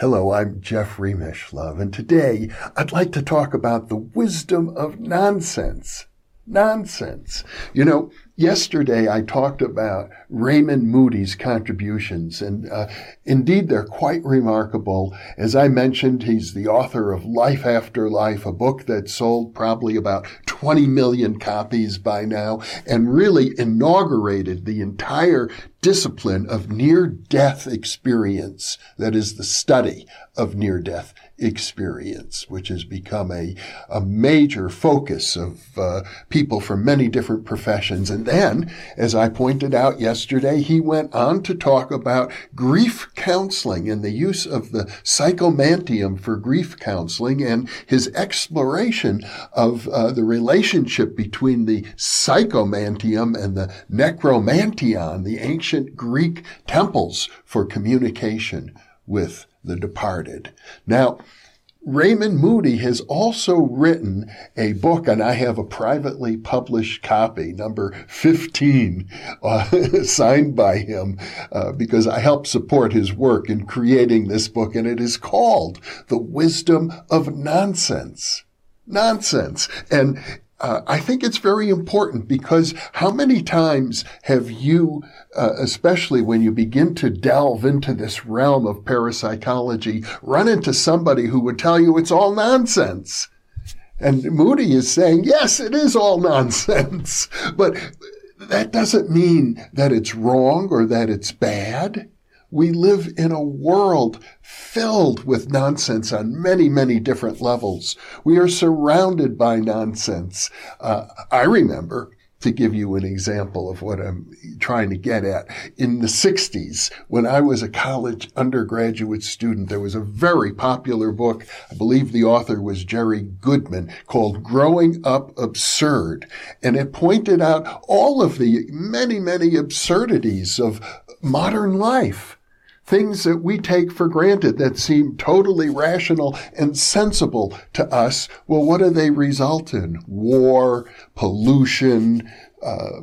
Hello, I'm Jeffrey Mishlove, and today I'd like to talk about the wisdom of nonsense. Nonsense. You know, Yesterday, I talked about Raymond Moody's contributions, and uh, indeed, they're quite remarkable. As I mentioned, he's the author of Life After Life, a book that sold probably about 20 million copies by now, and really inaugurated the entire discipline of near death experience, that is, the study of near death experience, which has become a, a major focus of uh, people from many different professions. And then, as I pointed out yesterday, he went on to talk about grief counseling and the use of the psychomantium for grief counseling and his exploration of uh, the relationship between the psychomantium and the necromanteion, the ancient Greek temples for communication with the departed. Now, Raymond Moody has also written a book, and I have a privately published copy, number 15, uh, signed by him, uh, because I helped support his work in creating this book, and it is called The Wisdom of Nonsense. Nonsense. And uh, I think it's very important because how many times have you, uh, especially when you begin to delve into this realm of parapsychology, run into somebody who would tell you it's all nonsense? And Moody is saying, yes, it is all nonsense, but that doesn't mean that it's wrong or that it's bad. We live in a world filled with nonsense on many, many different levels. We are surrounded by nonsense. Uh, I remember to give you an example of what I'm trying to get at. In the 60s, when I was a college undergraduate student, there was a very popular book. I believe the author was Jerry Goodman called Growing Up Absurd. And it pointed out all of the many, many absurdities of modern life things that we take for granted that seem totally rational and sensible to us, well, what do they result in? War, pollution, uh,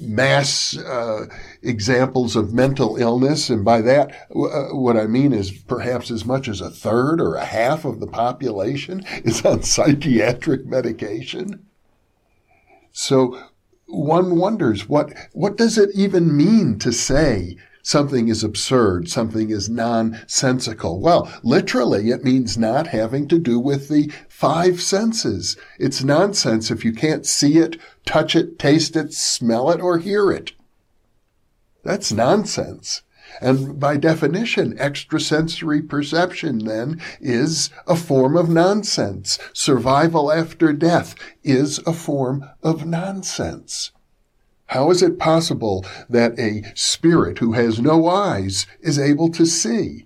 mass uh, examples of mental illness. And by that, uh, what I mean is perhaps as much as a third or a half of the population is on psychiatric medication. So one wonders what, what does it even mean to say something is absurd, something is nonsensical. Well, literally, it means not having to do with the five senses. It's nonsense if you can't see it, touch it, taste it, smell it, or hear it. That's nonsense. And by definition, extrasensory perception then is a form of nonsense. Survival after death is a form of nonsense. How is it possible that a spirit who has no eyes is able to see?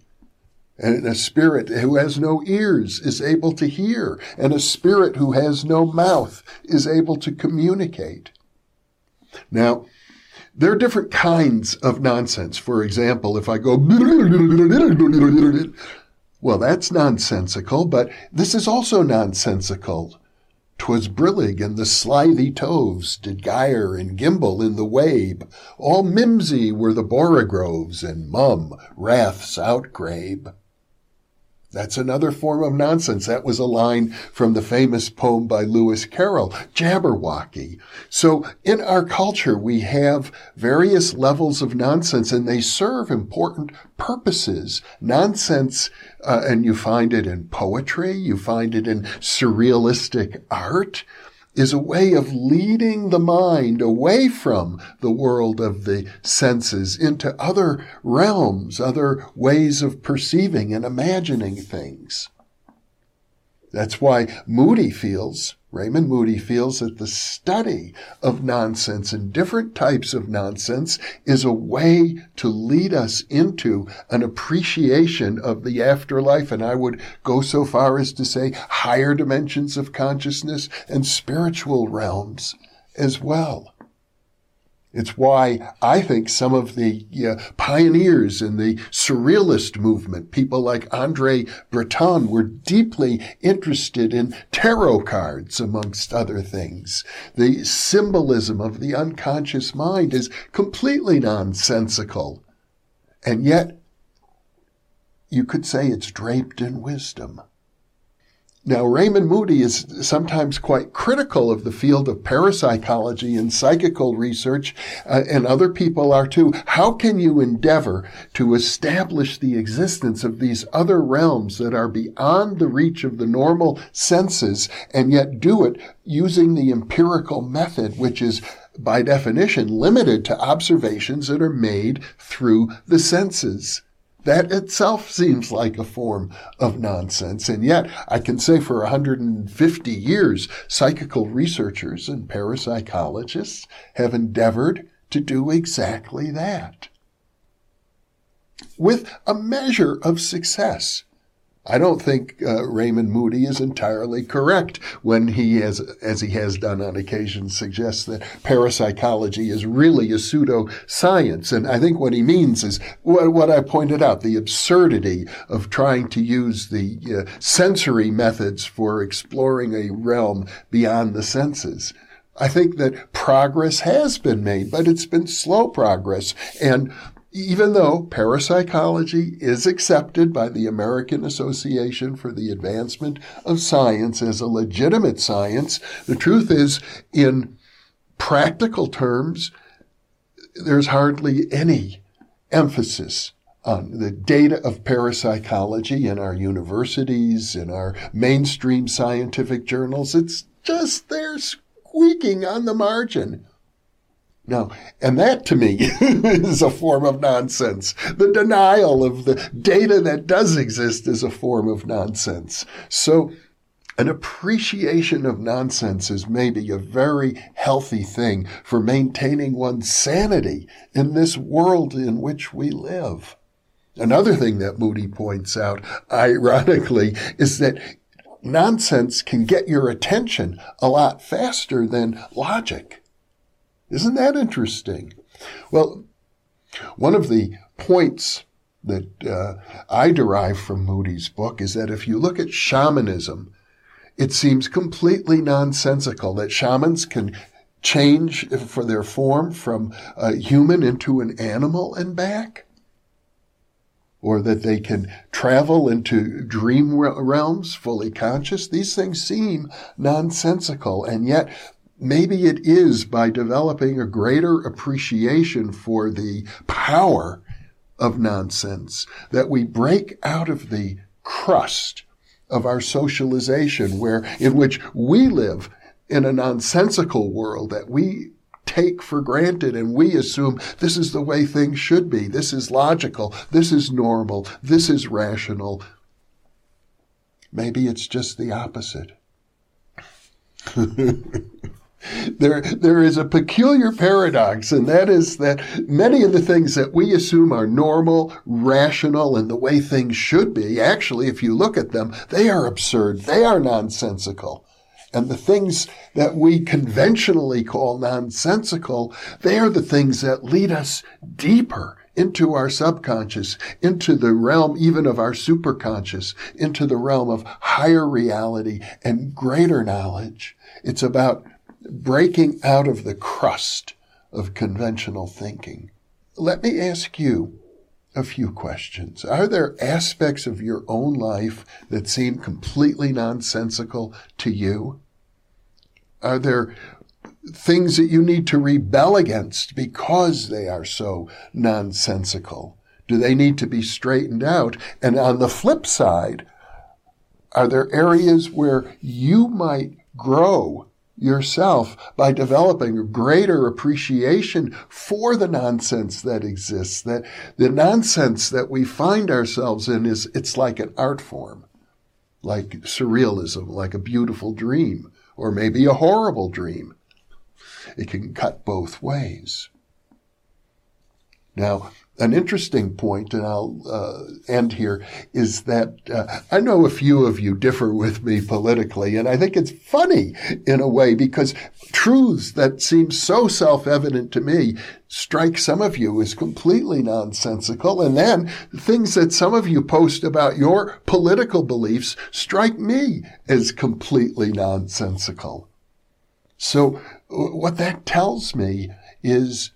And a spirit who has no ears is able to hear. And a spirit who has no mouth is able to communicate. Now, there are different kinds of nonsense. For example, if I go, well, that's nonsensical, but this is also nonsensical. 'Twas brillig and the slithy toves did gyre and gimble in the wabe. All mimsy were the borogoves, and mome raths outgrabe. That's another form of nonsense. That was a line from the famous poem by Lewis Carroll, Jabberwocky. So in our culture, we have various levels of nonsense and they serve important purposes. Nonsense, uh, and you find it in poetry, you find it in surrealistic art, is a way of leading the mind away from the world of the senses into other realms, other ways of perceiving and imagining things. That's why Moody feels Raymond Moody feels that the study of nonsense and different types of nonsense is a way to lead us into an appreciation of the afterlife. And I would go so far as to say higher dimensions of consciousness and spiritual realms as well. It's why I think some of the uh, pioneers in the surrealist movement, people like Andre Breton, were deeply interested in tarot cards, amongst other things. The symbolism of the unconscious mind is completely nonsensical. And yet, you could say it's draped in wisdom. Now, Raymond Moody is sometimes quite critical of the field of parapsychology and psychical research, uh, and other people are too. How can you endeavor to establish the existence of these other realms that are beyond the reach of the normal senses, and yet do it using the empirical method, which is by definition limited to observations that are made through the senses? That itself seems like a form of nonsense. And yet, I can say for 150 years, psychical researchers and parapsychologists have endeavored to do exactly that. With a measure of success. I don't think uh, Raymond Moody is entirely correct when he has, as he has done on occasion, suggests that parapsychology is really a pseudo science. And I think what he means is what, what I pointed out, the absurdity of trying to use the uh, sensory methods for exploring a realm beyond the senses. I think that progress has been made, but it's been slow progress. And even though parapsychology is accepted by the American Association for the Advancement of Science as a legitimate science, the truth is, in practical terms, there's hardly any emphasis on the data of parapsychology in our universities, in our mainstream scientific journals. It's just there squeaking on the margin. No, and that to me is a form of nonsense. The denial of the data that does exist is a form of nonsense. So an appreciation of nonsense is maybe a very healthy thing for maintaining one's sanity in this world in which we live. Another thing that Moody points out, ironically, is that nonsense can get your attention a lot faster than logic. Isn't that interesting? Well, one of the points that uh, I derive from Moody's book is that if you look at shamanism, it seems completely nonsensical that shamans can change for their form from a human into an animal and back or that they can travel into dream realms fully conscious. These things seem nonsensical, and yet maybe it is by developing a greater appreciation for the power of nonsense that we break out of the crust of our socialization where in which we live in a nonsensical world that we take for granted and we assume this is the way things should be. This is logical. This is normal. This is rational. Maybe it's just the opposite. there, there is a peculiar paradox, and that is that many of the things that we assume are normal, rational, and the way things should be, actually, if you look at them, they are absurd. They are nonsensical. And the things that we conventionally call nonsensical, they are the things that lead us deeper into our subconscious, into the realm even of our superconscious, into the realm of higher reality and greater knowledge. It's about breaking out of the crust of conventional thinking. Let me ask you a few questions. Are there aspects of your own life that seem completely nonsensical to you? Are there things that you need to rebel against because they are so nonsensical? Do they need to be straightened out? And on the flip side, are there areas where you might grow yourself by developing a greater appreciation for the nonsense that exists. That the nonsense that we find ourselves in is, it's like an art form, like surrealism, like a beautiful dream, or maybe a horrible dream. It can cut both ways. Now, an interesting point, and I'll uh, end here, is that uh, I know a few of you differ with me politically, and I think it's funny in a way because truths that seem so self-evident to me strike some of you as completely nonsensical, and then things that some of you post about your political beliefs strike me as completely nonsensical. So what that tells me is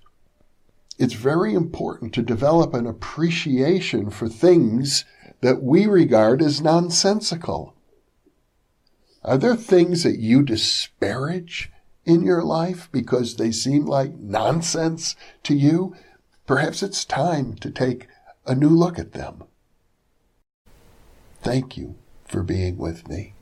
it's very important to develop an appreciation for things that we regard as nonsensical? Are there things that you disparage in your life because they seem like nonsense to you? Perhaps it's time to take a new look at them. Thank you for being with me.